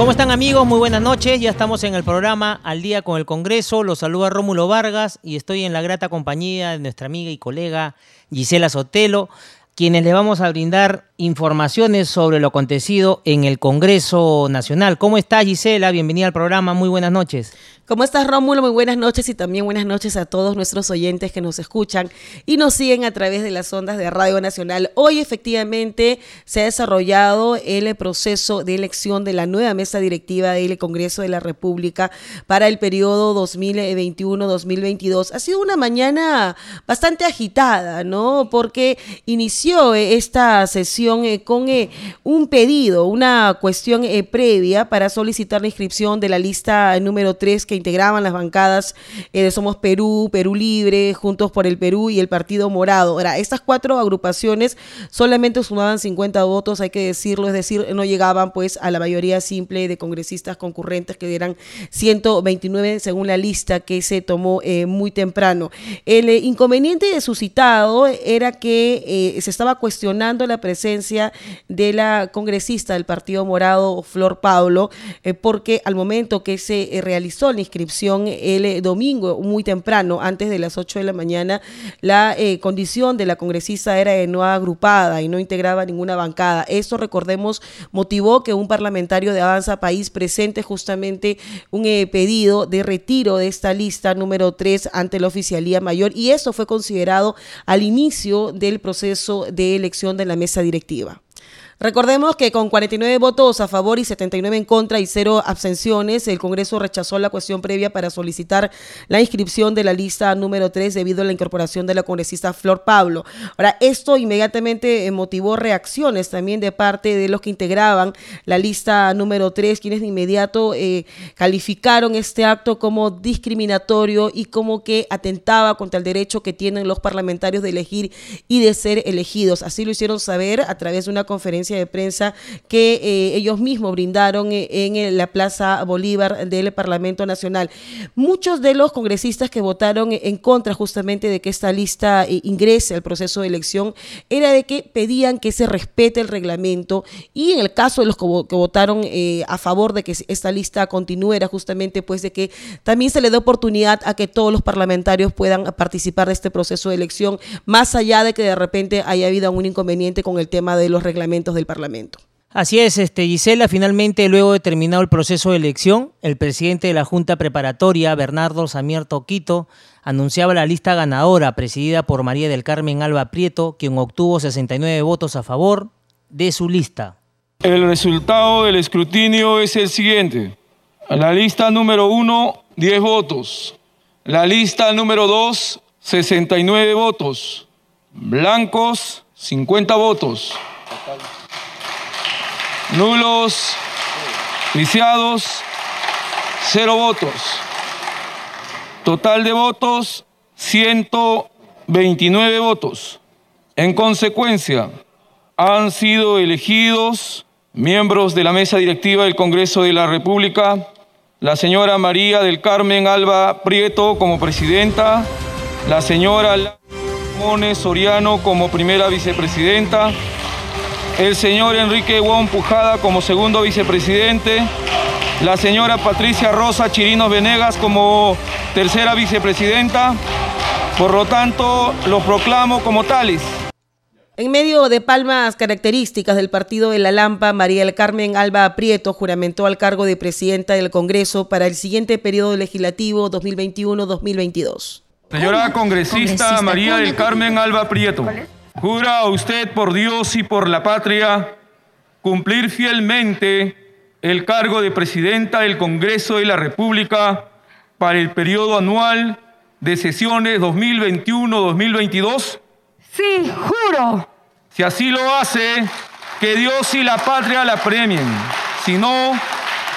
¿Cómo están amigos? Muy buenas noches. Ya estamos en el programa Al día con el Congreso. Los saluda Rómulo Vargas y estoy en la grata compañía de nuestra amiga y colega Gisela Sotelo, quienes le vamos a brindar informaciones sobre lo acontecido en el Congreso Nacional. ¿Cómo está Gisela? Bienvenida al programa. Muy buenas noches. ¿Cómo estás, Rómulo? Muy buenas noches y también buenas noches a todos nuestros oyentes que nos escuchan y nos siguen a través de las ondas de Radio Nacional. Hoy efectivamente se ha desarrollado el proceso de elección de la nueva mesa directiva del Congreso de la República para el periodo 2021-2022. Ha sido una mañana bastante agitada, ¿no? Porque inició esta sesión eh, con eh, un pedido, una cuestión eh, previa para solicitar la inscripción de la lista número 3 que integraban las bancadas eh, de Somos Perú, Perú Libre, Juntos por el Perú y el Partido Morado. Ahora, estas cuatro agrupaciones solamente sumaban 50 votos, hay que decirlo, es decir, no llegaban pues a la mayoría simple de congresistas concurrentes que eran 129 según la lista que se tomó eh, muy temprano. El eh, inconveniente suscitado era que se estaba cuestionando la presencia de la congresista del Partido Morado, Flor Pablo, porque al momento que se realizó la inscripción el eh, domingo muy temprano, antes de las 8 de la mañana, la eh, condición de la congresista era de no agrupada y no integraba ninguna bancada. Eso, recordemos, motivó que un parlamentario de Avanza País presente justamente un eh, pedido de retiro de esta lista número 3 ante la oficialía mayor y eso fue considerado al inicio del proceso de elección de la mesa directiva. Recordemos que con 49 votos a favor y 79 en contra y cero abstenciones, el Congreso rechazó la cuestión previa para solicitar la inscripción de la lista número 3 debido a la incorporación de la congresista Flor Pablo. Ahora, esto inmediatamente eh, motivó reacciones también de parte de los que integraban la lista número 3, quienes de inmediato eh, calificaron este acto como discriminatorio y como que atentaba contra el derecho que tienen los parlamentarios de elegir y de ser elegidos. Así lo hicieron saber a través de una conferencia de prensa que eh, ellos mismos brindaron eh, en la Plaza Bolívar del Parlamento Nacional. Muchos de los congresistas que votaron en contra justamente de que esta lista eh, ingrese al proceso de elección era de que pedían que se respete el reglamento y en el caso de los que, votaron a favor de que esta lista continúe era justamente pues de que también se le dé oportunidad a que todos los parlamentarios puedan participar de este proceso de elección, más allá de que de repente haya habido un inconveniente con el tema de los reglamentos de Parlamento. Así es, este, Gisela, finalmente, luego de terminado el proceso de elección, el presidente de la Junta Preparatoria, Bernardo Samir Toquito, anunciaba la lista ganadora, presidida por María del Carmen Alba Prieto, quien obtuvo 69 votos a favor de su lista. El resultado del escrutinio es el siguiente. La lista número uno, 10 votos. La lista número 2, 69 votos. Blancos, 50 votos. Nulos, viciados, cero votos. Total de votos, 129 votos. En consecuencia, han sido elegidos miembros de la mesa directiva del Congreso de la República, la señora María del Carmen Alba Prieto como presidenta, la señora Mone Soriano como primera vicepresidenta, el señor Enrique Wong Pujada como segundo vicepresidente, la señora Patricia Rosa Chirinos Venegas como tercera vicepresidenta. Por lo tanto, los proclamo como tales. En medio de palmas características del partido de la Lampa, María del Carmen Alba Prieto juramentó al cargo de presidenta del Congreso para el siguiente periodo legislativo 2021-2022. Señora congresista María del Carmen Alba Prieto. Jura a usted por Dios y por la patria cumplir fielmente el cargo de presidenta del Congreso de la República para el periodo anual de sesiones 2021-2022? Sí, juro. Si así lo hace, que Dios y la patria la premien. Si no,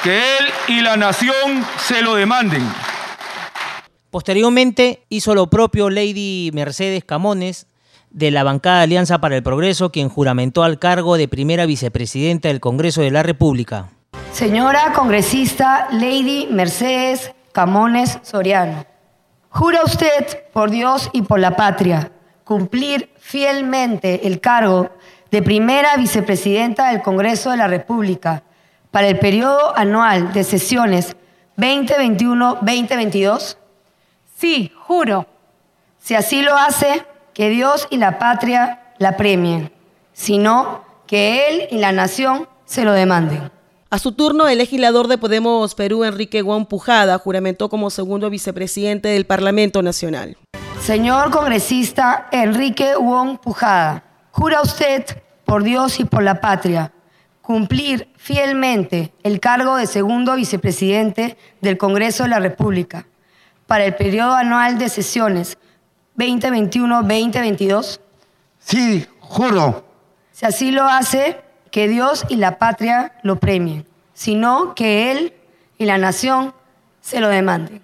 que él y la nación se lo demanden. Posteriormente hizo lo propio Lady Mercedes Camones de la bancada Alianza para el Progreso, quien juramentó al cargo de primera vicepresidenta del Congreso de la República. Señora congresista Lady Mercedes Camones Soriano, jura usted por Dios y por la patria cumplir fielmente el cargo de primera vicepresidenta del Congreso de la República para el periodo anual de sesiones 2021-2022? Sí, juro. Si así lo hace, que Dios y la patria la premien, sino que Él y la nación se lo demanden. A su turno, el legislador de Podemos Perú, Enrique Guan Pujada, juramentó como segundo vicepresidente del Parlamento Nacional. Señor congresista Enrique Wong Pujada, jura usted por Dios y por la patria cumplir fielmente el cargo de segundo vicepresidente del Congreso de la República para el periodo anual de sesiones 2021-2022? Sí, juro. Si así lo hace, que Dios y la patria lo premien, sino que Él y la nación se lo demanden.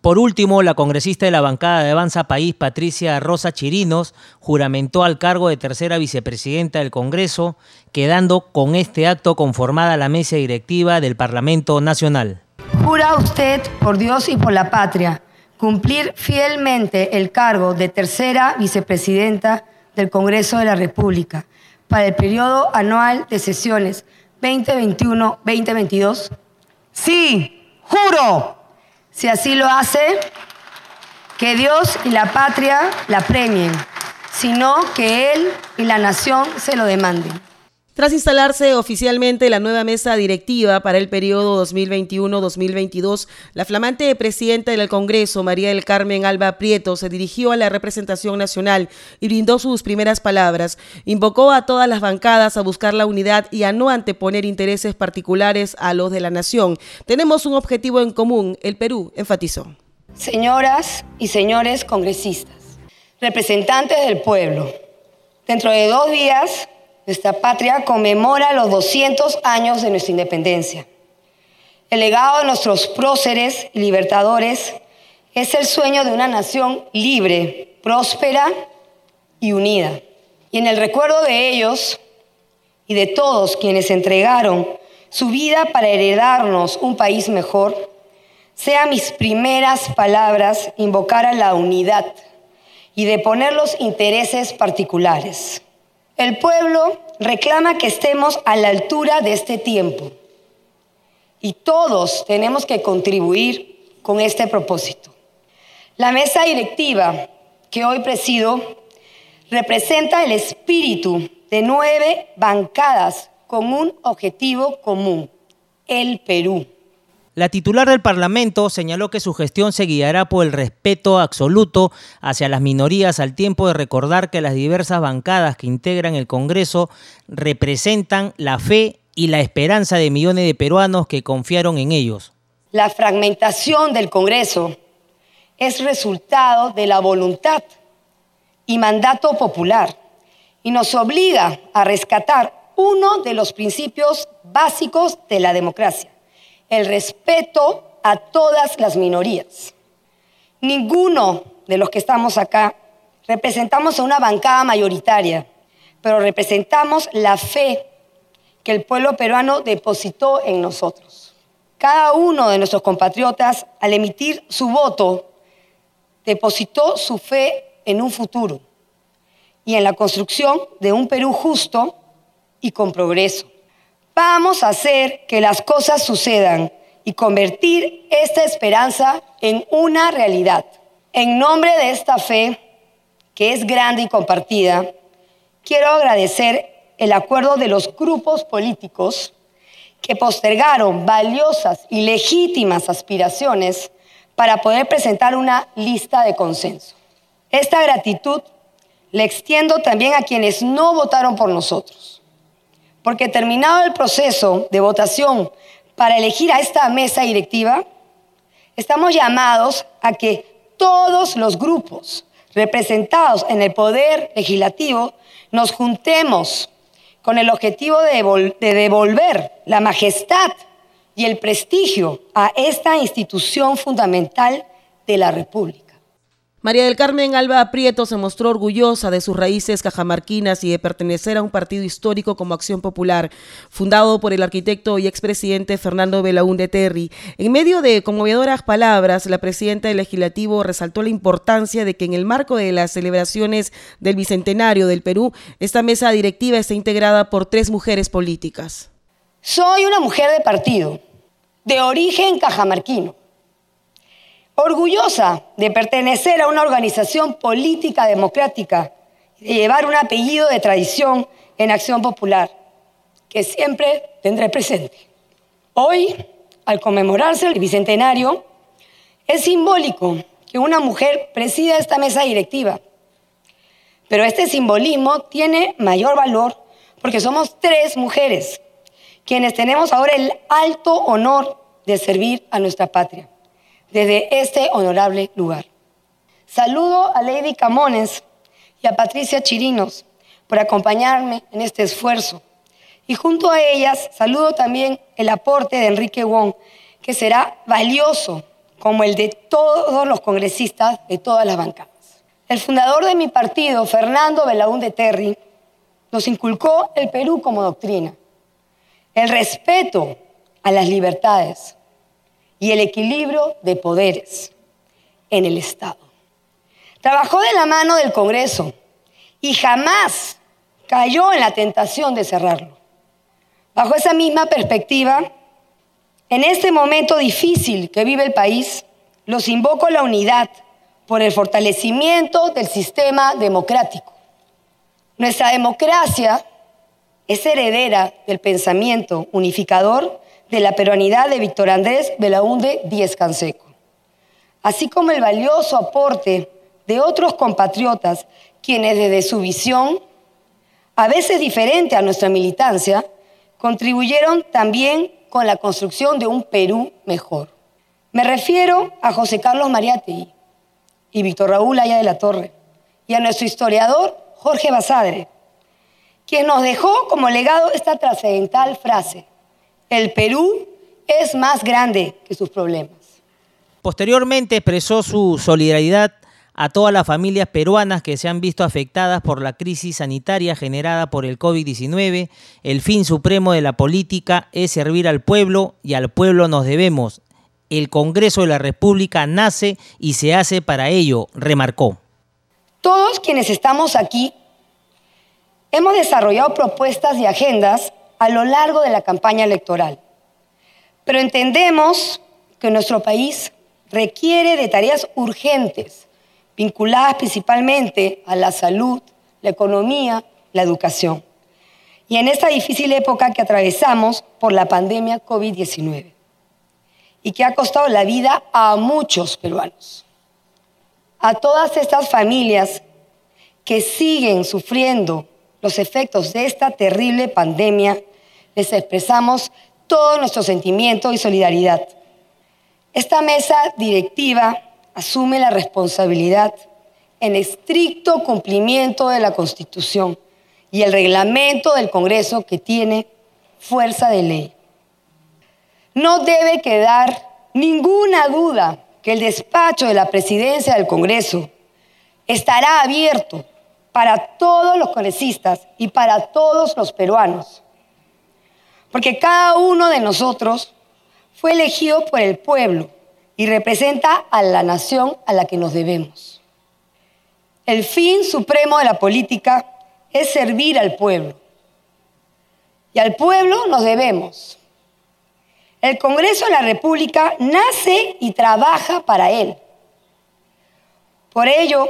Por último, la congresista de la bancada de Avanza País, Patricia Rosa Chirinos, juramentó al cargo de tercera vicepresidenta del Congreso, quedando con este acto conformada la mesa directiva del Parlamento Nacional. Jura usted, por Dios y por la patria, cumplir fielmente el cargo de tercera vicepresidenta del Congreso de la República para el periodo anual de sesiones 2021-2022? Sí, juro. Si así lo hace, que Dios y la patria la premien, sino que Él y la nación se lo demanden. Tras instalarse oficialmente la nueva mesa directiva para el periodo 2021-2022, la flamante presidenta del Congreso, María del Carmen Alba Prieto, se dirigió a la representación nacional y brindó sus primeras palabras. Invocó a todas las bancadas a buscar la unidad y a no anteponer intereses particulares a los de la nación. Tenemos un objetivo en común, el Perú, enfatizó. Señoras y señores congresistas, representantes del pueblo, dentro de dos días nuestra patria conmemora los 200 años de nuestra independencia. El legado de nuestros próceres y libertadores es el sueño de una nación libre, próspera y unida. Y en el recuerdo de ellos y de todos quienes entregaron su vida para heredarnos un país mejor, sean mis primeras palabras invocar a la unidad y de poner los intereses particulares. El pueblo reclama que estemos a la altura de este tiempo y todos tenemos que contribuir con este propósito. La mesa directiva que hoy presido representa el espíritu de nueve bancadas con un objetivo común, el Perú. La titular del Parlamento señaló que su gestión se guiará por el respeto absoluto hacia las minorías al tiempo de recordar que las diversas bancadas que integran el Congreso representan la fe y la esperanza de millones de peruanos que confiaron en ellos. La fragmentación del Congreso es resultado de la voluntad y mandato popular y nos obliga a rescatar uno de los principios básicos de la democracia el respeto a todas las minorías. Ninguno de los que estamos acá representamos a una bancada mayoritaria, pero representamos la fe que el pueblo peruano depositó en nosotros. Cada uno de nuestros compatriotas, al emitir su voto, depositó su fe en un futuro y en la construcción de un Perú justo y con progreso. Vamos a hacer que las cosas sucedan y convertir esta esperanza en una realidad. En nombre de esta fe, que es grande y compartida, quiero agradecer el acuerdo de los grupos políticos que postergaron valiosas y legítimas aspiraciones para poder presentar una lista de consenso. Esta gratitud la extiendo también a quienes no votaron por nosotros porque terminado el proceso de votación para elegir a esta mesa directiva, estamos llamados a que todos los grupos representados en el Poder Legislativo nos juntemos con el objetivo de, devolver la majestad y el prestigio a esta institución fundamental de la República. María del Carmen Alba Prieto se mostró orgullosa de sus raíces cajamarquinas y de pertenecer a un partido histórico como Acción Popular, fundado por el arquitecto y expresidente Fernando Belaúnde Terry. En medio de conmovedoras palabras, la presidenta del legislativo resaltó la importancia de que en el marco de las celebraciones del Bicentenario del Perú, esta mesa directiva esté integrada por tres mujeres políticas. Soy una mujer de partido, de origen cajamarquino orgullosa de pertenecer a una organización política democrática y llevar un apellido de tradición en acción popular, que siempre tendré presente. Hoy, al conmemorarse el bicentenario, es simbólico que una mujer presida esta mesa directiva. Pero este simbolismo tiene mayor valor porque somos tres mujeres quienes tenemos ahora el alto honor de servir a nuestra patria desde este honorable lugar. Saludo a Lady Camones y a Patricia Chirinos por acompañarme en este esfuerzo. Y junto a ellas saludo también el aporte de Enrique Wong, que será valioso como el de todos los congresistas de todas las bancadas. El fundador de mi partido, Fernando Belaúnde Terry, nos inculcó el Perú como doctrina, el respeto a las libertades, y el equilibrio de poderes en el Estado. Trabajó de la mano del Congreso y jamás cayó en la tentación de cerrarlo. Bajo esa misma perspectiva, en este momento difícil que vive el país, los invoco a la unidad por el fortalecimiento del sistema democrático. Nuestra democracia es heredera del pensamiento unificador de la peruanidad de Víctor Andrés Belaúnde Díez Canseco, así como el valioso aporte de otros compatriotas quienes desde su visión, a veces diferente a nuestra militancia, contribuyeron también con la construcción de un Perú mejor. Me refiero a José Carlos Mariátegui y Víctor Raúl Aya de la Torre y a nuestro historiador Jorge Basadre, quien nos dejó como legado esta trascendental frase. El Perú es más grande que sus problemas. Posteriormente expresó su solidaridad a todas las familias peruanas que se han visto afectadas por la crisis sanitaria generada por el COVID-19. El fin supremo de la política es servir al pueblo y al pueblo nos debemos. El Congreso de la República nace y se hace para ello, remarcó. Todos quienes estamos aquí hemos desarrollado propuestas y agendas a lo largo de la campaña electoral. Pero entendemos que nuestro país requiere de tareas urgentes, vinculadas principalmente a la salud, la economía, la educación. Y en esta difícil época que atravesamos por la pandemia COVID-19 y que ha costado la vida a muchos peruanos. A todas estas familias que siguen sufriendo los efectos de esta terrible pandemia, les expresamos todo nuestro sentimiento y solidaridad. Esta mesa directiva asume la responsabilidad en estricto cumplimiento de la Constitución y el reglamento del Congreso que tiene fuerza de ley. No debe quedar ninguna duda que el despacho de la presidencia del Congreso estará abierto para todos los congresistas y para todos los peruanos porque cada uno de nosotros fue elegido por el pueblo y representa a la nación a la que nos debemos. El fin supremo de la política es servir al pueblo. Y al pueblo nos debemos. El Congreso de la República nace y trabaja para él. Por ello,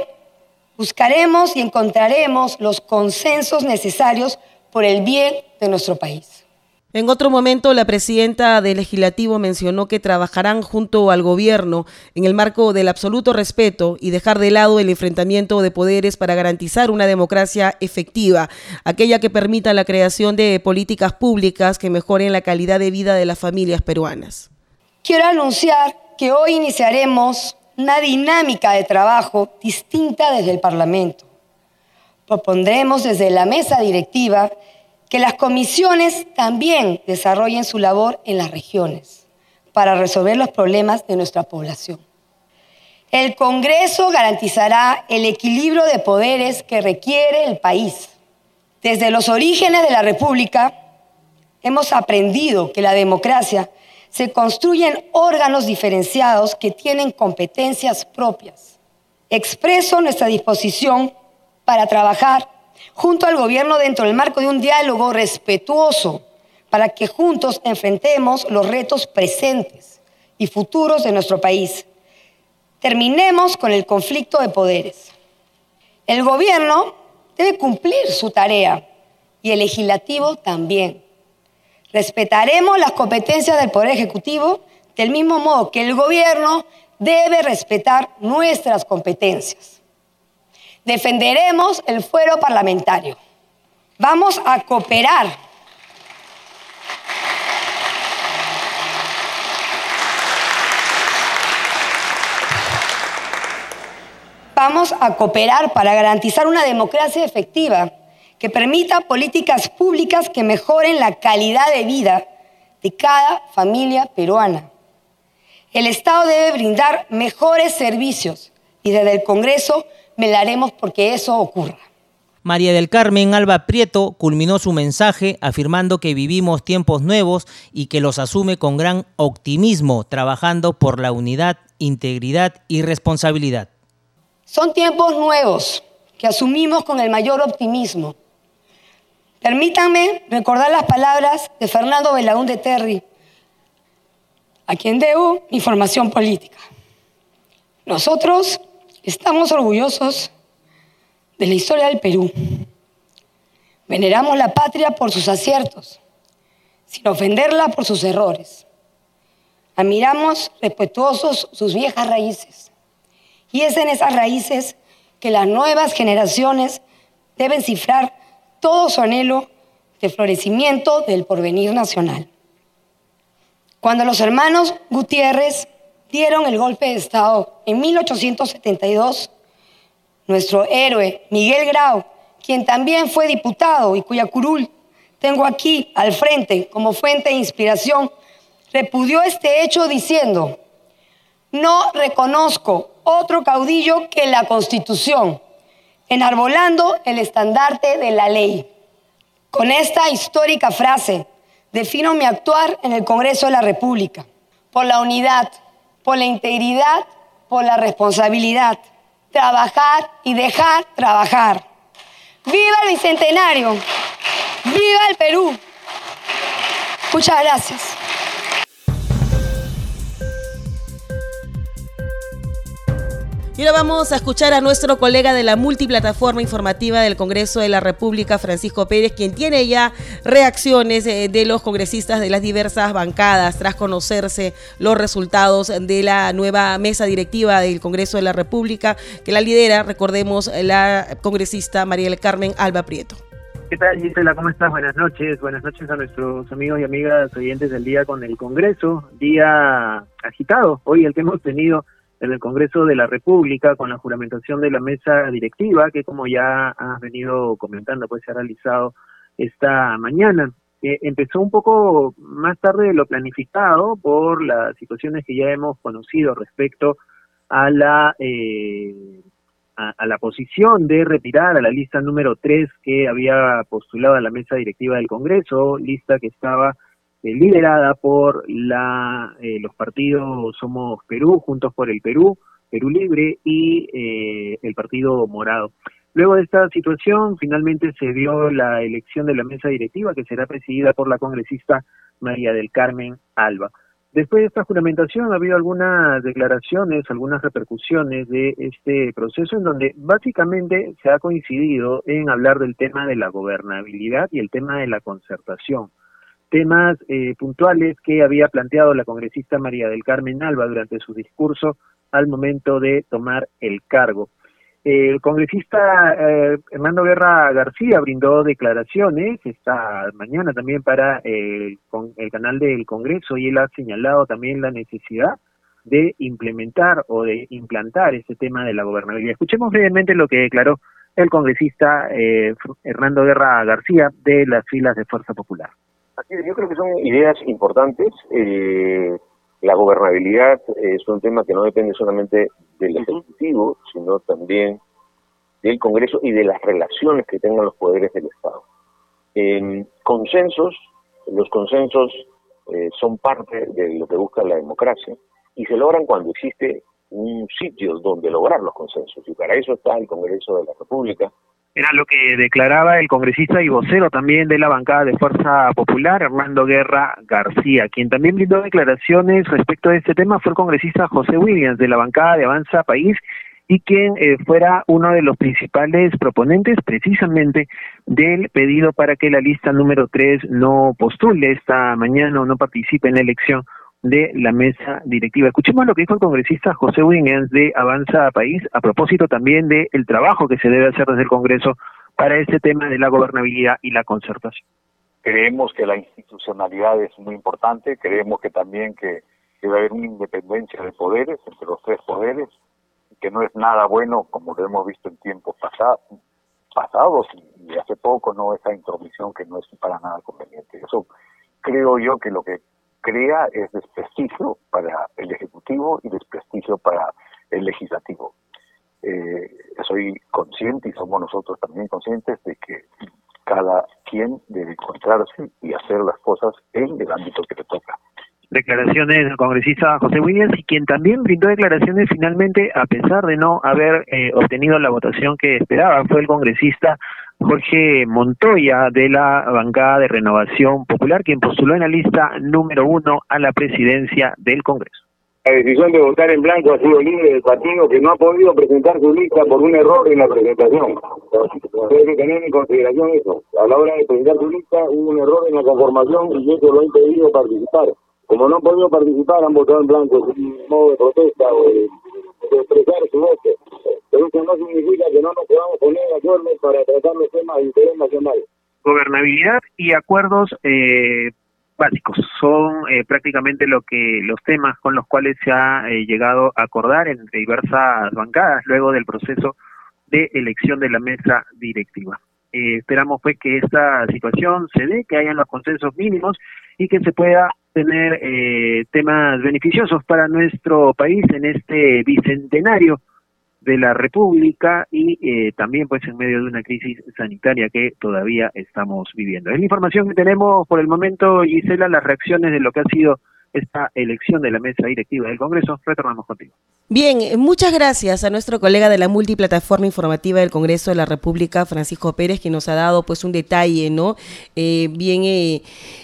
buscaremos y encontraremos los consensos necesarios por el bien de nuestro país. En otro momento, la presidenta del legislativo mencionó que trabajarán junto al gobierno en el marco del absoluto respeto y dejar de lado el enfrentamiento de poderes para garantizar una democracia efectiva, aquella que permita la creación de políticas públicas que mejoren la calidad de vida de las familias peruanas. Quiero anunciar que hoy iniciaremos una dinámica de trabajo distinta desde el Parlamento. Propondremos desde la mesa directiva que las comisiones también desarrollen su labor en las regiones para resolver los problemas de nuestra población. El Congreso garantizará el equilibrio de poderes que requiere el país. Desde los orígenes de la República hemos aprendido que la democracia se construye en órganos diferenciados que tienen competencias propias. Expreso nuestra disposición para trabajar junto al gobierno dentro del marco de un diálogo respetuoso para que juntos enfrentemos los retos presentes y futuros de nuestro país. Terminemos con el conflicto de poderes. El gobierno debe cumplir su tarea y el legislativo también. Respetaremos las competencias del Poder Ejecutivo del mismo modo que el gobierno debe respetar nuestras competencias. Defenderemos el fuero parlamentario. Vamos a cooperar Vamos a cooperar para garantizar una democracia efectiva que permita políticas públicas que mejoren la calidad de vida de cada familia peruana. El Estado debe brindar mejores servicios y desde el Congreso velaremos porque eso ocurra. María del Carmen Alba Prieto culminó su mensaje afirmando que vivimos tiempos nuevos y que los asume con gran optimismo, trabajando por la unidad, integridad y responsabilidad. Son tiempos nuevos que asumimos con el mayor optimismo. Permítanme recordar las palabras de Fernando de Terry, a quien debo mi formación política. Nosotros estamos orgullosos de la historia del Perú. Veneramos la patria por sus aciertos, sin ofenderla por sus errores. Admiramos respetuosos sus viejas raíces y es en esas raíces que las nuevas generaciones deben cifrar todo su anhelo de florecimiento del porvenir nacional. Cuando los hermanos Gutiérrez dieron el golpe de Estado en 1872, nuestro héroe Miguel Grau, quien también fue diputado y cuya curul tengo aquí al frente como fuente de inspiración, repudió este hecho diciendo, no reconozco otro caudillo que la Constitución, enarbolando el estandarte de la ley. Con esta histórica frase defino mi actuar en el Congreso de la República, por la unidad, por la integridad, por la responsabilidad, trabajar y dejar trabajar. ¡Viva el Bicentenario! ¡Viva el Perú! Muchas gracias. Y ahora vamos a escuchar a nuestro colega de la multiplataforma informativa del Congreso de la República, Francisco Pérez, quien tiene ya reacciones eh, de los congresistas de las diversas bancadas tras conocerse los resultados de la nueva mesa directiva del Congreso de la República, que la lidera, recordemos, la congresista María Carmen Alba Prieto. ¿Qué tal, Gisela? ¿Cómo estás? Buenas noches. Buenas noches a nuestros amigos y amigas oyentes del día con el Congreso. Día agitado. Hoy el que hemos tenido en el Congreso de la República con la juramentación de la mesa directiva, que como ya has venido comentando, pues se ha realizado esta mañana. Eh, empezó un poco más tarde de lo planificado por las situaciones que ya hemos conocido respecto a la eh, a, la posición de retirar a la lista número 3 que había postulado a la mesa directiva del Congreso, lista que estaba liderada por la, eh, los partidos Somos Perú, Juntos por el Perú, Perú Libre y eh, el Partido Morado. Luego de esta situación, finalmente se dio la elección de la mesa directiva que será presidida por la congresista María del Carmen Alba. Después de esta juramentación ha habido algunas declaraciones, algunas repercusiones de este proceso en donde básicamente se ha coincidido en hablar del tema de la gobernabilidad y el tema de la concertación temas eh, puntuales que había planteado la congresista María del Carmen Alba durante su discurso al momento de tomar el cargo. El congresista eh, Hernando Guerra García brindó declaraciones esta mañana también para el, el canal del Congreso y él ha señalado también la necesidad de implementar o de implantar ese tema de la gobernabilidad. Escuchemos brevemente lo que declaró el congresista eh, Hernando Guerra García de las filas de Fuerza Popular. Yo creo que son ideas importantes. Eh, la gobernabilidad es un tema que no depende solamente del Ejecutivo, sino también del Congreso y de las relaciones que tengan los poderes del Estado. En consensos, los consensos eh, son parte de lo que busca la democracia y se logran cuando existe un sitio donde lograr los consensos y para eso está el Congreso de la República. Era lo que declaraba el congresista y vocero también de la bancada de Fuerza Popular, Armando Guerra García. Quien también brindó declaraciones respecto a este tema fue el congresista José Williams de la bancada de Avanza País y quien eh, fuera uno de los principales proponentes precisamente del pedido para que la lista número 3 no postule esta mañana o no participe en la elección de la mesa directiva. Escuchemos lo que dijo el congresista José Williams de Avanza País a propósito también del el trabajo que se debe hacer desde el Congreso para este tema de la gobernabilidad y la concertación. Creemos que la institucionalidad es muy importante, creemos que también que debe haber una independencia de poderes entre los tres poderes, que no es nada bueno, como lo hemos visto en tiempos pasados, pasados y, hace poco, no esa intromisión que no es para nada conveniente. Eso creo yo que lo que crea es desprestigio para el Ejecutivo y desprestigio para el Legislativo. Eh, soy consciente y somos nosotros también conscientes de que cada quien debe encontrarse y hacer las cosas en el ámbito que le toca declaraciones del congresista José Williams y quien también brindó declaraciones finalmente a pesar de no haber eh, obtenido la votación que esperaba fue el congresista Jorge Montoya de la bancada de Renovación Popular quien postuló en la lista número uno a la presidencia del Congreso. La decisión de votar en blanco ha sido libre del partido que no ha podido presentar su lista por un error en la presentación. Debe que tener en consideración eso. A la hora de presentar su lista hubo un error en la conformación y eso lo ha impedido participar como no han podido participar, han votado en blanco, es un modo de protesta o de, expresar su voto. Pero eso no significa que no nos podamos poner de acuerdo para tratar los temas de interés nacional. Gobernabilidad y acuerdos eh, básicos son eh, prácticamente lo que los temas con los cuales se ha eh, llegado a acordar entre diversas bancadas luego del proceso de elección de la mesa directiva. esperamos pues que esta situación se dé, que hayan los consensos mínimos y que se pueda tener eh, temas beneficiosos para nuestro país en este bicentenario de la República y eh, también pues en medio de una crisis sanitaria que todavía estamos viviendo. Es la información que tenemos por el momento, Gisela, las reacciones de lo que ha sido esta elección de la mesa directiva del Congreso. Retornamos contigo. Bien, muchas gracias a nuestro colega de la multiplataforma informativa del Congreso de la República, Francisco Pérez, que nos ha dado pues un detalle, ¿no? Eh, bien eh,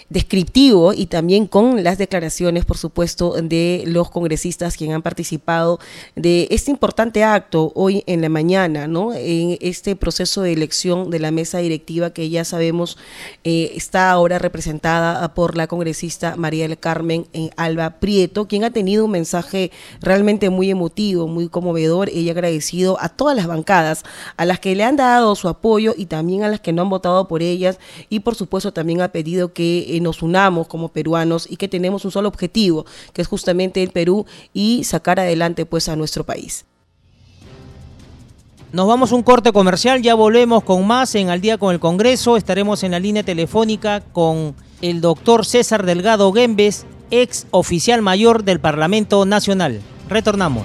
descriptivo y también con las declaraciones, por supuesto, de los congresistas quienes han participado de este importante acto hoy en la mañana, ¿no? En este proceso de elección de la mesa directiva que ya sabemos eh, está ahora representada por la congresista María del Carmen Alba Prieto, quien ha tenido un mensaje realmente muy emotivo, muy conmovedor. Ella agradecido a todas las bancadas, a las que le han dado su apoyo y también a las que no han votado por ellas. Y por supuesto también ha pedido que eh, nos unamos como peruanos y que tenemos un solo objetivo, que es justamente el Perú y sacar adelante pues a nuestro país. Nos vamos a un corte comercial, ya volvemos con más en Al día con el Congreso. Estaremos en la línea telefónica con el doctor César Delgado Gembes, ex oficial mayor del Parlamento Nacional. Retornamos.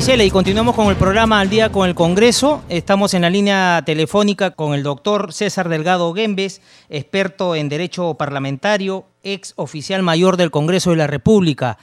Gisela, y continuamos con el programa Al Día con el Congreso. Estamos en la línea telefónica con el doctor César Delgado Gembes, experto en Derecho Parlamentario, ex oficial mayor del Congreso de la República.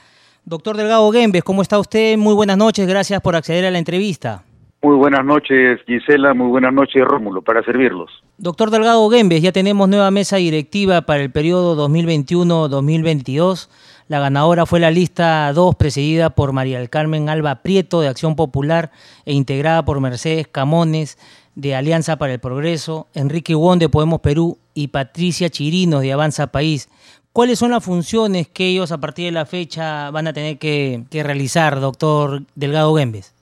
Doctor Delgado Gembes, ¿cómo está usted? Muy buenas noches, gracias por acceder a la entrevista. Muy buenas noches, Gisela, muy buenas noches, Rómulo, para servirlos. Doctor Delgado Gembes, ya tenemos nueva mesa directiva para el periodo 2021-2022. La ganadora fue la lista 2, presidida por María del Carmen Alba Prieto, de Acción Popular, e integrada por Mercedes Camones, de Alianza para el Progreso, Enrique Huón, de Podemos Perú, y Patricia Chirinos, de Avanza País. ¿Cuáles son las funciones que ellos a partir de la fecha van a tener que, realizar, doctor Delgado Gembes?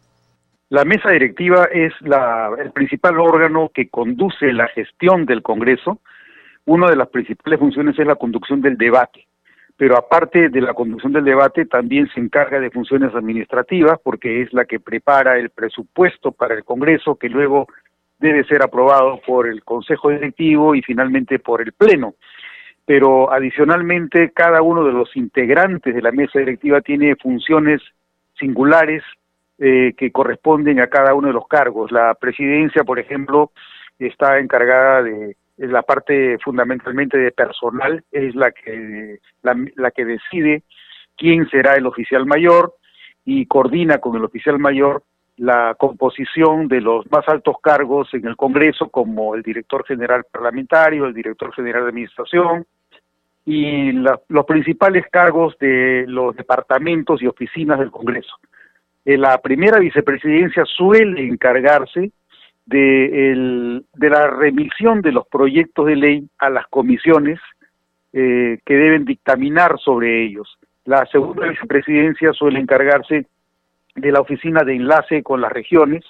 La mesa directiva es la, el principal órgano que conduce la gestión del Congreso. Una de las principales funciones es la conducción del debate, pero aparte de la conducción del debate también se encarga de funciones administrativas porque es la que prepara el presupuesto para el Congreso que luego debe ser aprobado por el Consejo Directivo y finalmente por el Pleno. Pero adicionalmente cada uno de los integrantes de la mesa directiva tiene funciones singulares eh, que corresponden a cada uno de los cargos. La presidencia, por ejemplo, está encargada de la parte fundamentalmente de personal, es la que, la, la que decide quién será el oficial mayor y coordina con el oficial mayor la composición de los más altos cargos en el Congreso, como el director general parlamentario, el director general de administración y los principales cargos de los departamentos y oficinas del Congreso. Eh, la primera vicepresidencia suele encargarse de la remisión de los proyectos de ley a las comisiones eh, que deben dictaminar sobre ellos. La segunda vicepresidencia suele encargarse de la oficina de enlace con las regiones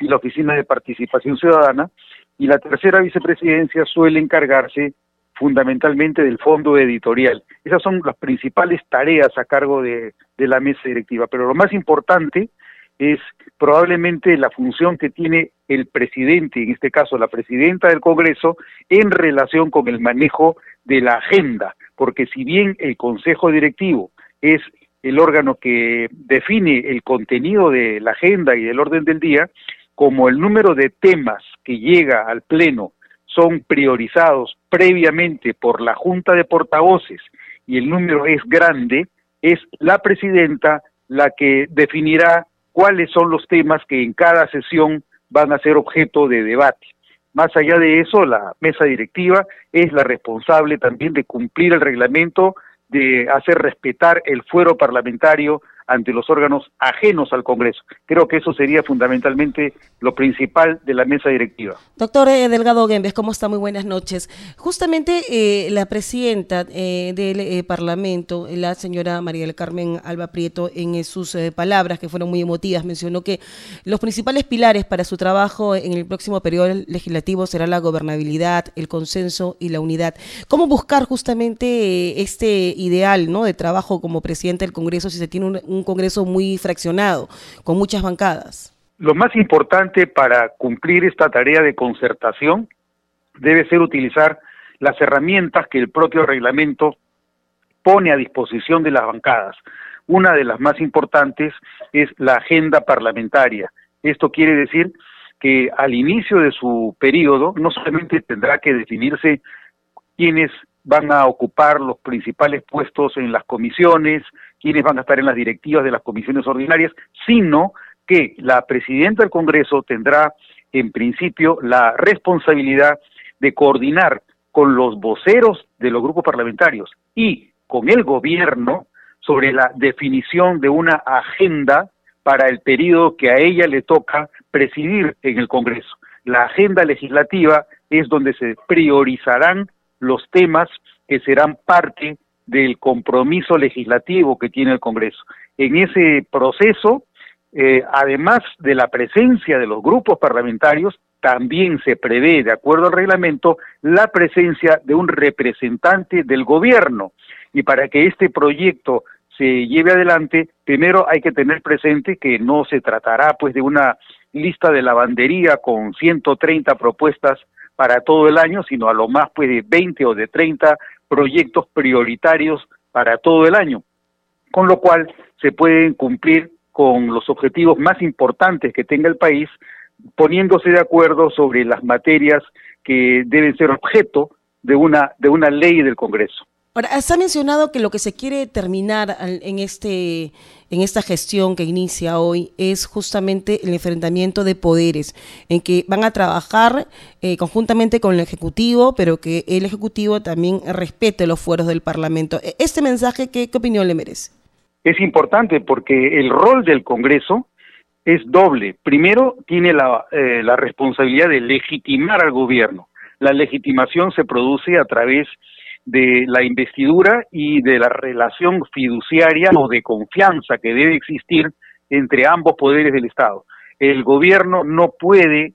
y la oficina de participación ciudadana, y la tercera vicepresidencia suele encargarse fundamentalmente del fondo editorial. Esas son las principales tareas a cargo de, la mesa directiva, pero lo más importante es probablemente la función que tiene el presidente, en este caso la presidenta del Congreso, en relación con el manejo de la agenda, porque si bien el Consejo Directivo es el órgano que define el contenido de la agenda y del orden del día, como el número de temas que llega al Pleno son priorizados previamente por la Junta de Portavoces y el número es grande, es la presidenta la que definirá cuáles son los temas que en cada sesión van a ser objeto de debate. Más allá de eso, la mesa directiva es la responsable también de cumplir el reglamento, de hacer respetar el fuero parlamentario ante los órganos ajenos al Congreso. Creo que eso sería fundamentalmente lo principal de la mesa directiva. Doctor eh, Delgado Gembes, ¿cómo está? Muy buenas noches. Justamente eh, la presidenta eh, del Parlamento, la señora María del Carmen Alba Prieto, en sus palabras, que fueron muy emotivas, mencionó que los principales pilares para su trabajo en el próximo periodo legislativo será la gobernabilidad, el consenso y la unidad. ¿Cómo buscar justamente este ideal ¿no? de trabajo como presidente del Congreso si se tiene un un Congreso muy fraccionado, con muchas bancadas. Lo más importante para cumplir esta tarea de concertación debe ser utilizar las herramientas que el propio reglamento pone a disposición de las bancadas. Una de las más importantes es la agenda parlamentaria. Esto quiere decir que al inicio de su periodo no solamente tendrá que definirse quiénes van a ocupar los principales puestos en las comisiones, quienes van a estar en las directivas de las comisiones ordinarias, sino que la presidenta del Congreso tendrá en principio la responsabilidad de coordinar con los voceros de los grupos parlamentarios y con el gobierno sobre la definición de una agenda para el periodo que a ella le toca presidir en el Congreso. La agenda legislativa es donde se priorizarán los temas que serán parte del compromiso legislativo que tiene el Congreso. En ese proceso, eh, además de la presencia de los grupos parlamentarios, también se prevé, de acuerdo al reglamento, la presencia de un representante del gobierno. Y para que este proyecto se lleve adelante, primero hay que tener presente que no se tratará pues de una lista de lavandería con 130 propuestas para todo el año, sino a lo más pues de 20 o de 30 proyectos prioritarios para todo el año, con lo cual se pueden cumplir con los objetivos más importantes que tenga el país, poniéndose de acuerdo sobre las materias que deben ser objeto de una, de una ley del Congreso. Ahora, se ha mencionado que lo que se quiere terminar en, este, en esta gestión que inicia hoy es justamente el enfrentamiento de poderes, en que van a trabajar eh, conjuntamente con el Ejecutivo, pero que el Ejecutivo también respete los fueros del Parlamento. E, ¿Este mensaje qué, opinión le merece? Es importante porque el rol del Congreso es doble. Primero, tiene la, eh, la responsabilidad de legitimar al gobierno. La legitimación se produce a través de de la investidura y de la relación fiduciaria o de confianza que debe existir entre ambos poderes del Estado. el gobierno no puede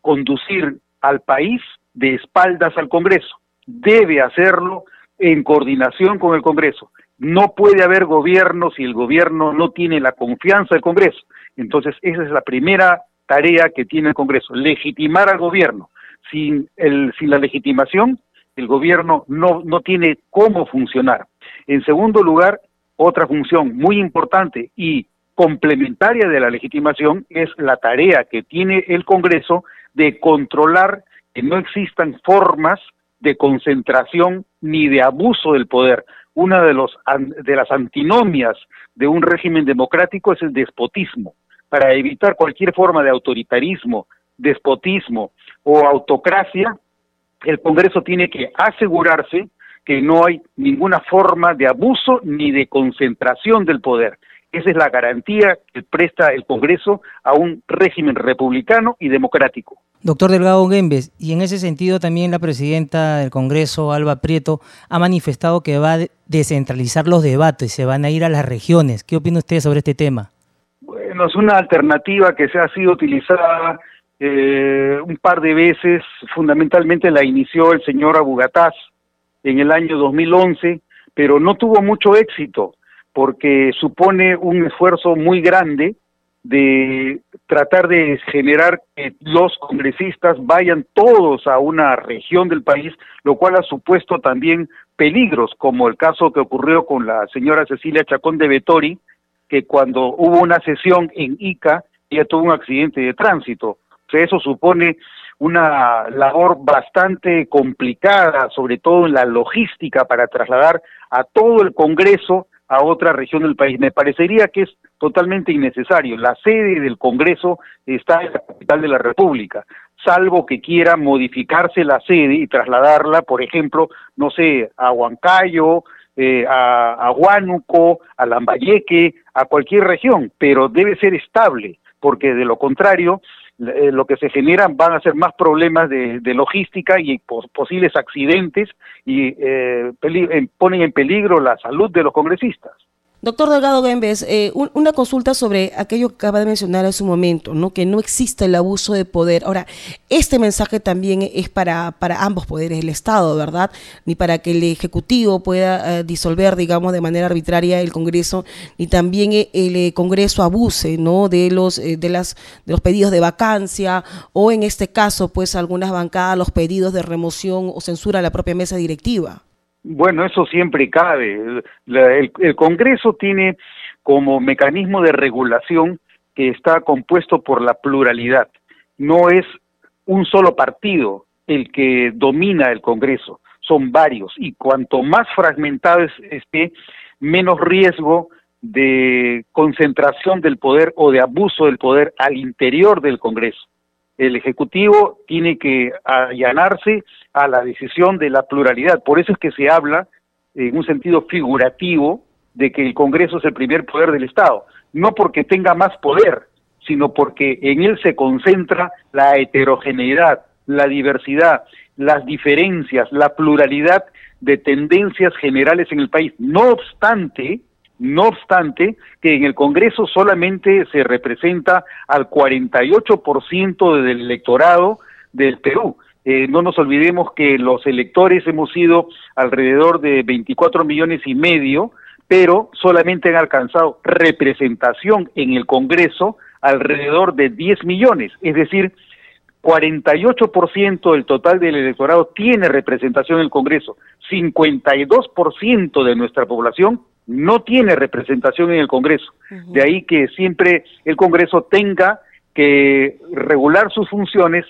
conducir al país de espaldas al Congreso. Debe hacerlo en coordinación con el Congreso. No puede haber gobierno si el gobierno no tiene la confianza del Congreso. Entonces, esa es la primera tarea que tiene el Congreso, legitimar al gobierno. Sin, el, sin la legitimación, el gobierno no, no tiene cómo funcionar. En segundo lugar, otra función muy importante y complementaria de la legitimación es la tarea que tiene el Congreso de controlar que no existan formas de concentración ni de abuso del poder. Una de, los, de las antinomias de un régimen democrático es el despotismo. Para evitar cualquier forma de autoritarismo, despotismo o autocracia, el Congreso tiene que asegurarse que no hay ninguna forma de abuso ni de concentración del poder. Esa es la garantía que presta el Congreso a un régimen republicano y democrático. Doctor Delgado Gembes, y en ese sentido también la presidenta del Congreso, Alba Prieto, ha manifestado que va a descentralizar los debates, se van a ir a las regiones. ¿Qué opina usted sobre este tema? Bueno, es una alternativa que se ha sido utilizada eh, un par de veces, fundamentalmente la inició el señor Abugataz en el año 2011, pero no tuvo mucho éxito porque supone un esfuerzo muy grande de tratar de generar que los congresistas vayan todos a una región del país, lo cual ha supuesto también peligros, como el caso que ocurrió con la señora Cecilia Chacón de Betori, que cuando hubo una sesión en Ica, ella tuvo un accidente de tránsito. Eso supone una labor bastante complicada, sobre todo en la logística, para trasladar a todo el Congreso a otra región del país. Me parecería que es totalmente innecesario. La sede del Congreso está en la capital de la República, salvo que quiera modificarse la sede y trasladarla, por ejemplo, no sé, a Huancayo, eh, a, a Huánuco, a Lambayeque, a cualquier región, pero debe ser estable, porque de lo contrario, eh, lo que se generan van a ser más problemas de, logística y posibles accidentes y eh, ponen en peligro la salud de los congresistas. Doctor Delgado Gembes, eh, una consulta sobre aquello que acaba de mencionar en su momento, ¿no? que no existe el abuso de poder. Ahora, este mensaje también es para, para ambos poderes del Estado, ¿verdad? Ni para que el Ejecutivo pueda eh, disolver, digamos, de manera arbitraria el Congreso, ni también el, eh, Congreso abuse ¿no? de, los, de, las, de los pedidos de vacancia o, en este caso, pues algunas bancadas, los pedidos de remoción o censura a la propia mesa directiva. Bueno, eso siempre cabe. el, Congreso tiene como mecanismo de regulación que está compuesto por la pluralidad. No es un solo partido el que domina el Congreso, son varios y cuanto más fragmentado esté, menos riesgo de concentración del poder o de abuso del poder al interior del Congreso el Ejecutivo tiene que allanarse a la decisión de la pluralidad. Por eso es que se habla, en un sentido figurativo, de que el Congreso es el primer poder del Estado. No porque tenga más poder, sino porque en él se concentra la heterogeneidad, la diversidad, las diferencias, la pluralidad de tendencias generales en el país. No obstante, no obstante, que en el Congreso solamente se representa al 48% del electorado del Perú. Eh, no nos olvidemos que los electores hemos sido alrededor de 24 millones y medio, pero solamente han alcanzado representación en el Congreso alrededor de 10 millones, es decir, 48% del total del electorado tiene representación en el Congreso, 52% de nuestra población no tiene representación en el Congreso. De ahí que siempre el Congreso tenga que regular sus funciones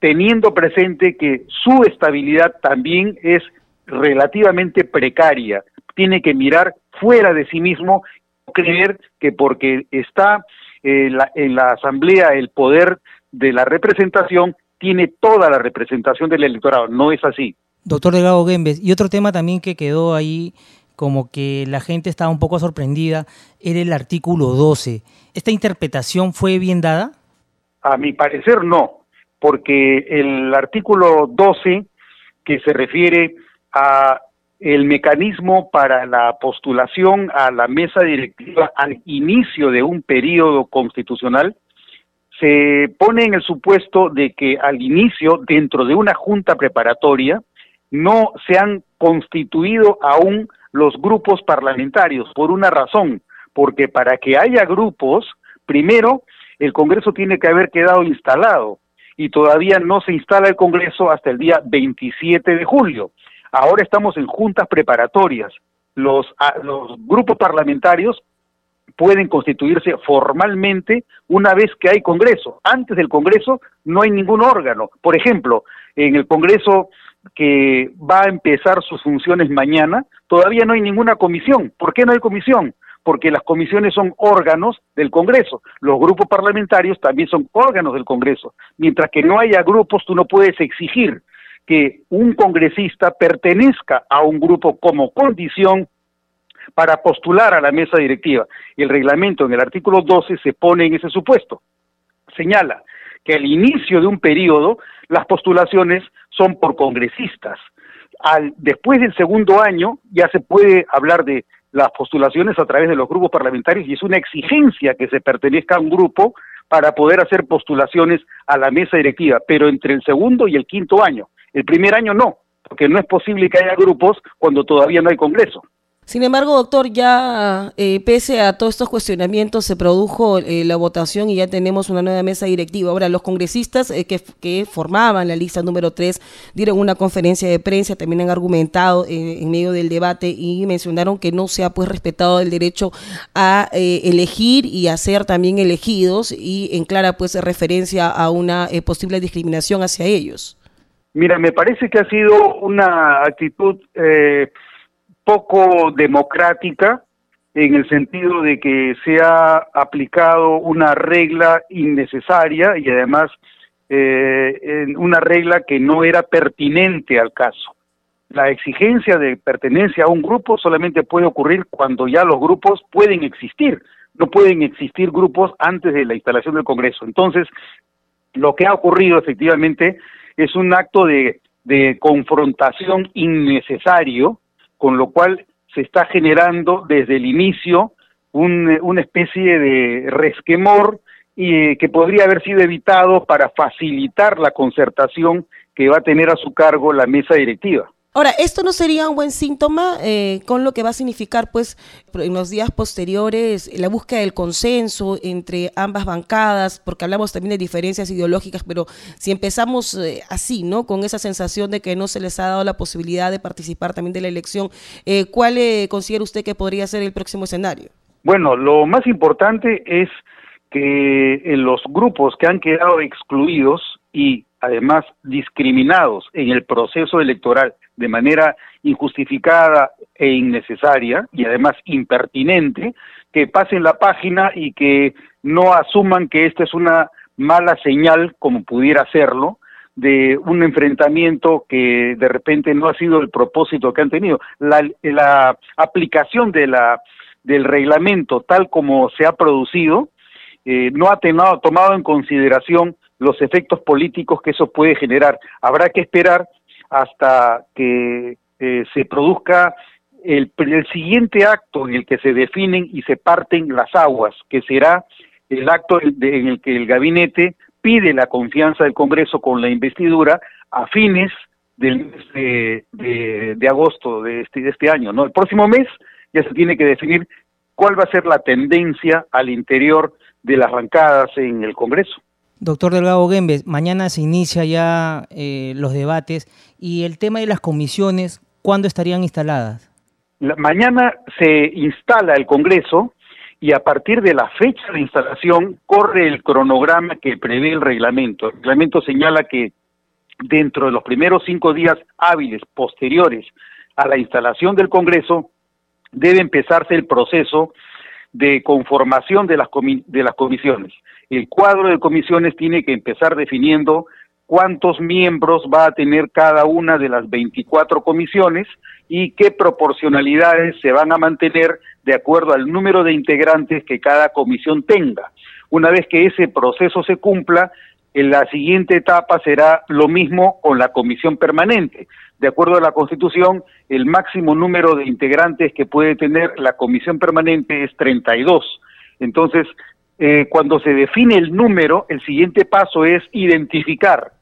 teniendo presente que su estabilidad también es relativamente precaria. Tiene que mirar fuera de sí mismo, creer que porque está en la Asamblea el poder de la representación, tiene toda la representación del electorado. No es así. Doctor Delgado Gembes, y otro tema también que quedó ahí como que la gente estaba un poco sorprendida, era el artículo 12. ¿Esta interpretación fue bien dada? A mi parecer no, porque el artículo 12, que se refiere a el mecanismo para la postulación a la mesa directiva al inicio de un periodo constitucional, se pone en el supuesto de que al inicio, dentro de una junta preparatoria, no se han constituido aún los grupos parlamentarios, por una razón, porque para que haya grupos, primero, el Congreso tiene que haber quedado instalado y todavía no se instala el Congreso hasta el día 27 de julio. Ahora estamos en juntas preparatorias. Los, los grupos parlamentarios pueden constituirse formalmente una vez que hay Congreso. Antes del Congreso no hay ningún órgano. Por ejemplo, en el Congreso que va a empezar sus funciones mañana, todavía no hay ninguna comisión. ¿Por qué no hay comisión? Porque las comisiones son órganos del Congreso. Los grupos parlamentarios también son órganos del Congreso. Mientras que no haya grupos, tú no puedes exigir que un congresista pertenezca a un grupo como condición para postular a la mesa directiva. El reglamento en el artículo 12 se pone en ese supuesto. Señala que al inicio de un periodo las postulaciones son por congresistas. Al, después del segundo año ya se puede hablar de las postulaciones a través de los grupos parlamentarios y es una exigencia que se pertenezca a un grupo para poder hacer postulaciones a la mesa directiva, pero entre el segundo y el quinto año. El primer año no, porque no es posible que haya grupos cuando todavía no hay Congreso. Sin embargo, doctor, ya eh, pese a todos estos cuestionamientos, se produjo eh, la votación y ya tenemos una nueva mesa directiva. Ahora, los congresistas eh, que, formaban la lista número 3 dieron una conferencia de prensa, también han argumentado en medio del debate y mencionaron que no se ha pues respetado el derecho a elegir y a ser también elegidos y en clara pues referencia a una posible discriminación hacia ellos. Mira, me parece que ha sido una actitud poco democrática en el sentido de que se ha aplicado una regla innecesaria y además eh, una regla que no era pertinente al caso. La exigencia de pertenencia a un grupo solamente puede ocurrir cuando ya los grupos pueden existir. No pueden existir grupos antes de la instalación del Congreso. Entonces, lo que ha ocurrido efectivamente es un acto de, de confrontación innecesario con lo cual se está generando desde el inicio una especie de resquemor y, que podría haber sido evitado para facilitar la concertación que va a tener a su cargo la mesa directiva. Ahora, ¿esto no sería un buen síntoma eh, con lo que va a significar, pues, en los días posteriores, la búsqueda del consenso entre ambas bancadas? Porque hablamos también de diferencias ideológicas, pero si empezamos eh, así, ¿no? Con esa sensación de que no se les ha dado la posibilidad de participar también de la elección, eh, ¿cuál considera usted que podría ser el próximo escenario? Bueno, lo más importante es que en los grupos que han quedado excluidos y además discriminados en el proceso electoral de manera injustificada e innecesaria y además impertinente, que pasen la página y que no asuman que esta es una mala señal, como pudiera serlo, de un enfrentamiento que de repente no ha sido el propósito que han tenido. La, aplicación de la, del reglamento tal como se ha producido eh, no ha tomado en consideración los efectos políticos que eso puede generar. Habrá que esperar hasta que eh, se produzca el, siguiente acto en el que se definen y se parten las aguas, que será el acto en el que el gabinete pide la confianza del Congreso con la investidura a fines del mes de, agosto de este, de este año. ¿no? El próximo mes ya se tiene que definir cuál va a ser la tendencia al interior de las bancadas en el Congreso. Doctor Delgado Gembes, mañana se inicia ya eh, los debates y el tema de las comisiones, ¿cuándo estarían instaladas? mañana se instala el Congreso y a partir de la fecha de instalación corre el cronograma que prevé el reglamento. El reglamento señala que dentro de los primeros cinco días hábiles posteriores a la instalación del Congreso debe empezarse el proceso de conformación de las, de las comisiones. El cuadro de comisiones tiene que empezar definiendo cuántos miembros va a tener cada una de las 24 comisiones y qué proporcionalidades se van a mantener de acuerdo al número de integrantes que cada comisión tenga. Una vez que ese proceso se cumpla, en la siguiente etapa será lo mismo con la comisión permanente. De acuerdo a la Constitución, el máximo número de integrantes que puede tener la comisión permanente es 32. Entonces, eh, cuando se define el número, el siguiente paso es identificar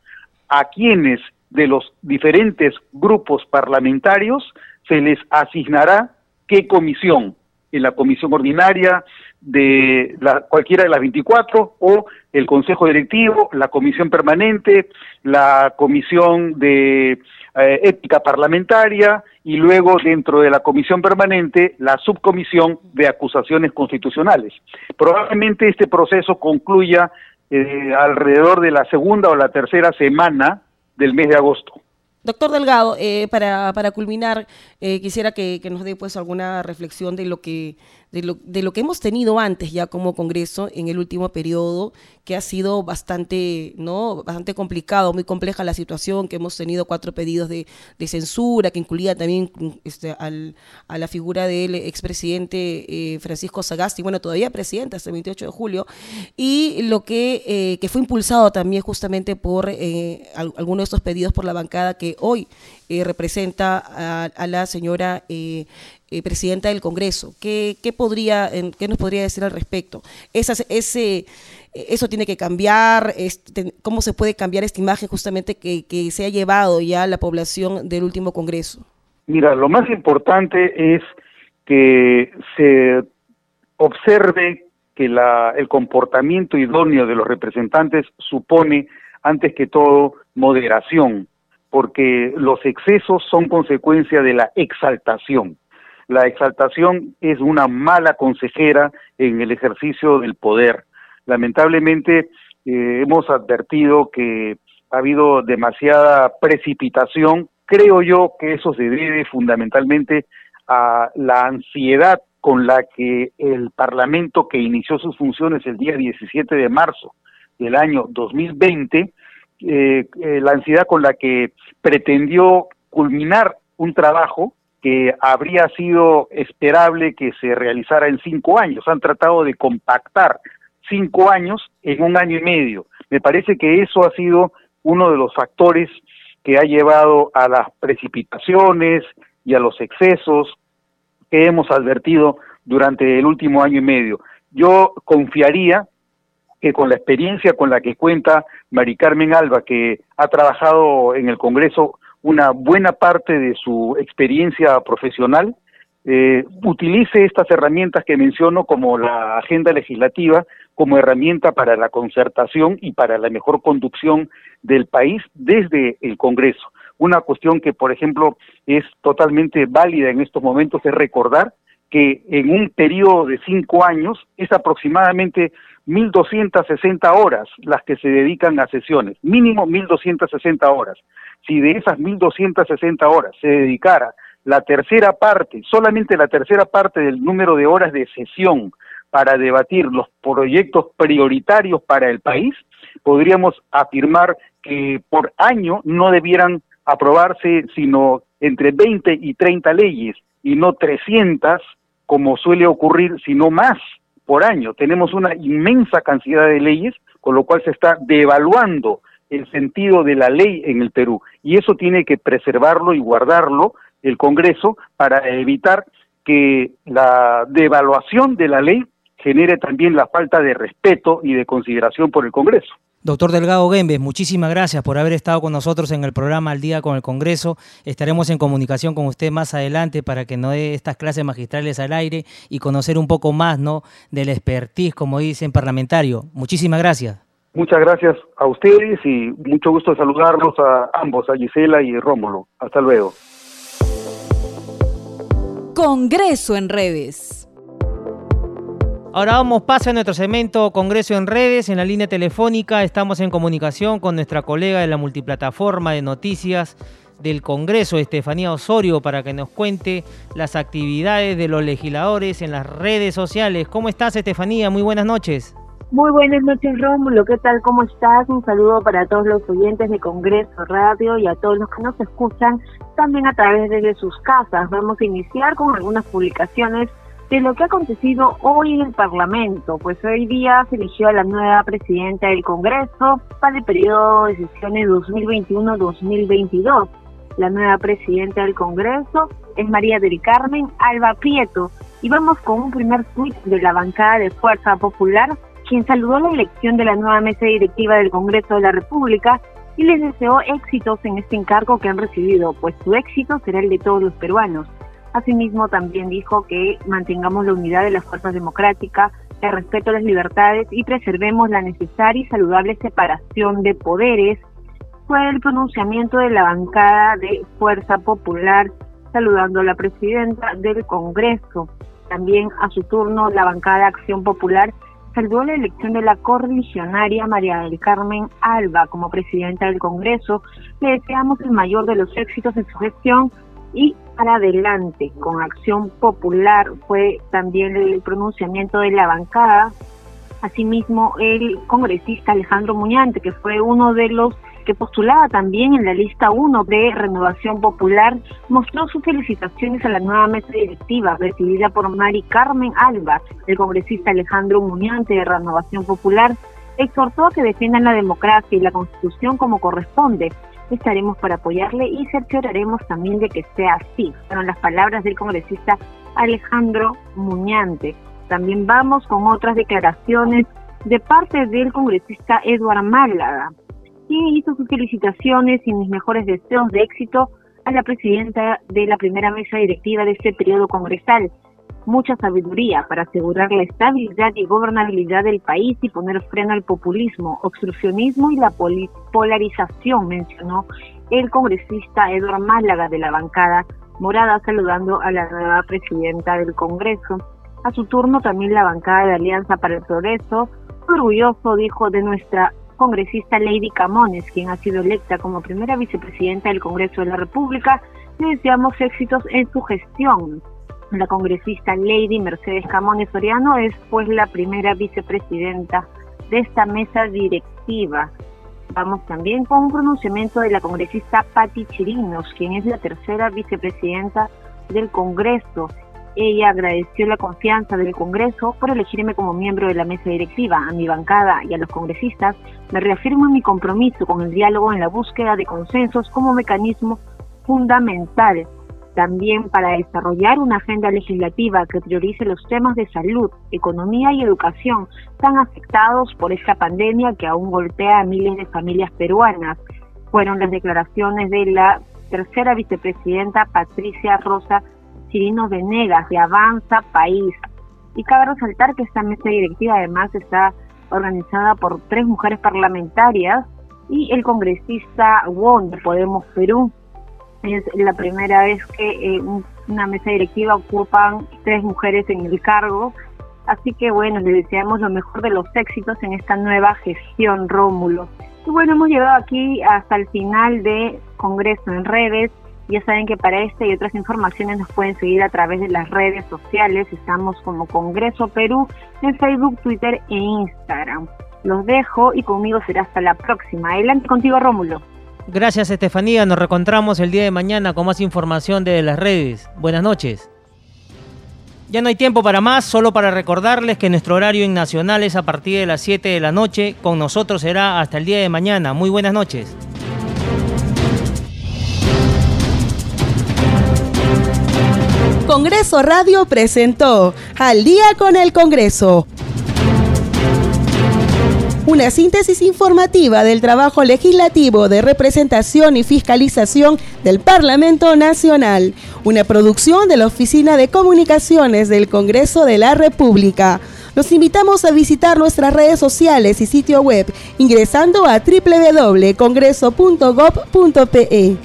a quienes de los diferentes grupos parlamentarios se les asignará qué comisión, en la comisión ordinaria de la, cualquiera de las 24 o el consejo directivo, la comisión permanente, la comisión de eh, ética parlamentaria y luego dentro de la comisión permanente la subcomisión de acusaciones constitucionales. Probablemente este proceso concluya eh, alrededor de la segunda o la tercera semana del mes de agosto. Doctor Delgado, eh, para, para culminar, eh, quisiera que, que, nos dé pues alguna reflexión de lo que de lo, de lo que hemos tenido antes ya como Congreso en el último periodo, que ha sido bastante, ¿no? bastante complicado, muy compleja la situación, que hemos tenido cuatro pedidos de, de censura, que incluía también este, a la figura del expresidente eh, Francisco Sagasti, bueno, todavía presidente hasta el 28 de julio, y lo que, eh, que fue impulsado también justamente por eh, algunos de estos pedidos por la bancada que hoy eh, representa a, a, la señora eh, eh, presidenta del Congreso. ¿Qué, qué, podría, ¿Qué nos podría decir al respecto? Esas, ese, eso tiene que cambiar, este, ¿cómo se puede cambiar esta imagen justamente que, que se ha llevado ya la población del último Congreso? Mira, lo más importante es que se observe que la, el comportamiento idóneo de los representantes supone, antes que todo, moderación, porque los excesos son consecuencia de la exaltación la exaltación es una mala consejera en el ejercicio del poder. Lamentablemente eh, hemos advertido que ha habido demasiada precipitación. Creo yo que eso se debe fundamentalmente a la ansiedad con la que el Parlamento que inició sus funciones el día 17 de marzo del año 2020, eh, eh, la ansiedad con la que pretendió culminar un trabajo que habría sido esperable que se realizara en cinco años. Han tratado de compactar cinco años en un año y medio. Me parece que eso ha sido uno de los factores que ha llevado a las precipitaciones y a los excesos que hemos advertido durante el último año y medio. Yo confiaría que con la experiencia con la que cuenta Mari Carmen Alba, que ha trabajado en el Congreso una buena parte de su experiencia profesional, eh, utilice estas herramientas que menciono como la agenda legislativa como herramienta para la concertación y para la mejor conducción del país desde el Congreso. Una cuestión que, por ejemplo, es totalmente válida en estos momentos es recordar que en un periodo de cinco años es aproximadamente 1.260 horas las que se dedican a sesiones, mínimo 1.260 horas. Si de esas 1.260 horas se dedicara la tercera parte, solamente la tercera parte del número de horas de sesión para debatir los proyectos prioritarios para el país, podríamos afirmar que por año no debieran aprobarse sino entre 20 y 30 leyes y no 300 como suele ocurrir, sino más por año. Tenemos una inmensa cantidad de leyes, con lo cual se está devaluando el sentido de la ley en el Perú. Y eso tiene que preservarlo y guardarlo el Congreso para evitar que la devaluación de la ley genere también la falta de respeto y de consideración por el Congreso. Doctor Delgado Gembes, muchísimas gracias por haber estado con nosotros en el programa Al Día con el Congreso. Estaremos en comunicación con usted más adelante para que nos dé estas clases magistrales al aire y conocer un poco más ¿no? del expertise, como dicen, parlamentario. Muchísimas gracias. Muchas gracias a ustedes y mucho gusto saludarlos a ambos, a Gisela y Rómulo. Hasta luego. Congreso en redes. Ahora vamos, pase a nuestro segmento Congreso en redes. En la línea telefónica estamos en comunicación con nuestra colega de la multiplataforma de noticias del Congreso, Estefanía Osorio, para que nos cuente las actividades de los legisladores en las redes sociales. ¿Cómo estás, Estefanía? Muy buenas noches. Muy buenas noches, Rómulo. ¿Qué tal? ¿Cómo estás? Un saludo para todos los oyentes de Congreso Radio y a todos los que nos escuchan también a través de sus casas. Vamos a iniciar con algunas publicaciones de lo que ha acontecido hoy en el Parlamento, pues hoy día se eligió a la nueva presidenta del Congreso para el periodo de sesiones 2021-2022. La nueva presidenta del Congreso es María del Carmen Alba Prieto y vamos con un primer tuit de la bancada de Fuerza Popular quien saludó la elección de la nueva mesa directiva del Congreso de la República y les deseó éxitos en este encargo que han recibido, pues su éxito será el de todos los peruanos. Asimismo, también dijo que mantengamos la unidad de las fuerzas democráticas, el respeto a las libertades y preservemos la necesaria y saludable separación de poderes. Fue el pronunciamiento de la bancada de Fuerza Popular saludando a la presidenta del Congreso. También a su turno la bancada Acción Popular saludó la elección de la correligionaria María del Carmen Alba como presidenta del Congreso. Le deseamos el mayor de los éxitos en su gestión y para adelante con Acción Popular fue también el pronunciamiento de la bancada. Asimismo, el congresista Alejandro Muñante, que fue uno de los que postulaba también en la lista 1 de Renovación Popular, mostró sus felicitaciones a la nueva mesa directiva presidida por Mari Carmen Alba, el congresista Alejandro Muñante de Renovación Popular, exhortó a que defiendan la democracia y la constitución como corresponde. Estaremos para apoyarle y cercioraremos también de que sea así. Fueron las palabras del congresista Alejandro Muñante. También vamos con otras declaraciones de parte del congresista Eduardo Málaga quien hizo sus felicitaciones y mis mejores deseos de éxito a la presidenta de la primera mesa directiva de este periodo congresal. Mucha sabiduría para asegurar la estabilidad y gobernabilidad del país y poner freno al populismo, obstruccionismo y la polarización, mencionó el congresista Eduardo Málaga de la bancada morada, saludando a la nueva presidenta del Congreso. A su turno también la bancada de Alianza para el Progreso, orgulloso, dijo, de nuestra congresista Lady Camones, quien ha sido electa como primera vicepresidenta del Congreso de la República. Le deseamos éxitos en su gestión. La congresista Lady Mercedes Camones Soriano es pues la primera vicepresidenta de esta mesa directiva. Vamos también con un pronunciamiento de la congresista Patti Chirinos, quien es la tercera vicepresidenta del Congreso ella agradeció la confianza del Congreso por elegirme como miembro de la mesa directiva. A mi bancada y a los congresistas me reafirmo en mi compromiso con el diálogo en la búsqueda de consensos como mecanismo fundamental también para desarrollar una agenda legislativa que priorice los temas de salud, economía y educación tan afectados por esta pandemia que aún golpea a miles de familias peruanas. Fueron las declaraciones de la tercera vicepresidenta Patricia Rosa Chirinos Venegas de Avanza País. Y cabe resaltar que esta mesa directiva además está organizada por tres mujeres parlamentarias y el congresista Won de Podemos Perú. Es la primera vez que eh, una mesa directiva ocupan tres mujeres en el cargo. Así que bueno, le deseamos lo mejor de los éxitos en esta nueva gestión, Rómulo. Y bueno, hemos llegado aquí hasta el final de Congreso en redes. Ya saben que para esta y otras informaciones nos pueden seguir a través de las redes sociales. Estamos como Congreso Perú en Facebook, Twitter e Instagram. Los dejo y conmigo será hasta la próxima. Adelante contigo, Rómulo. Gracias, Estefanía. Nos reencontramos el día de mañana con más información de las redes. Buenas noches. Ya no hay tiempo para más, solo para recordarles que nuestro horario en Nacional es a partir de las 7 de la noche. Con nosotros será hasta el día de mañana. Muy buenas noches. Congreso Radio presentó Al día con el Congreso. Una síntesis informativa del trabajo legislativo de representación y fiscalización del Parlamento Nacional. Una producción de la Oficina de Comunicaciones del Congreso de la República. Los invitamos a visitar nuestras redes sociales y sitio web ingresando a www.congreso.gov.pe.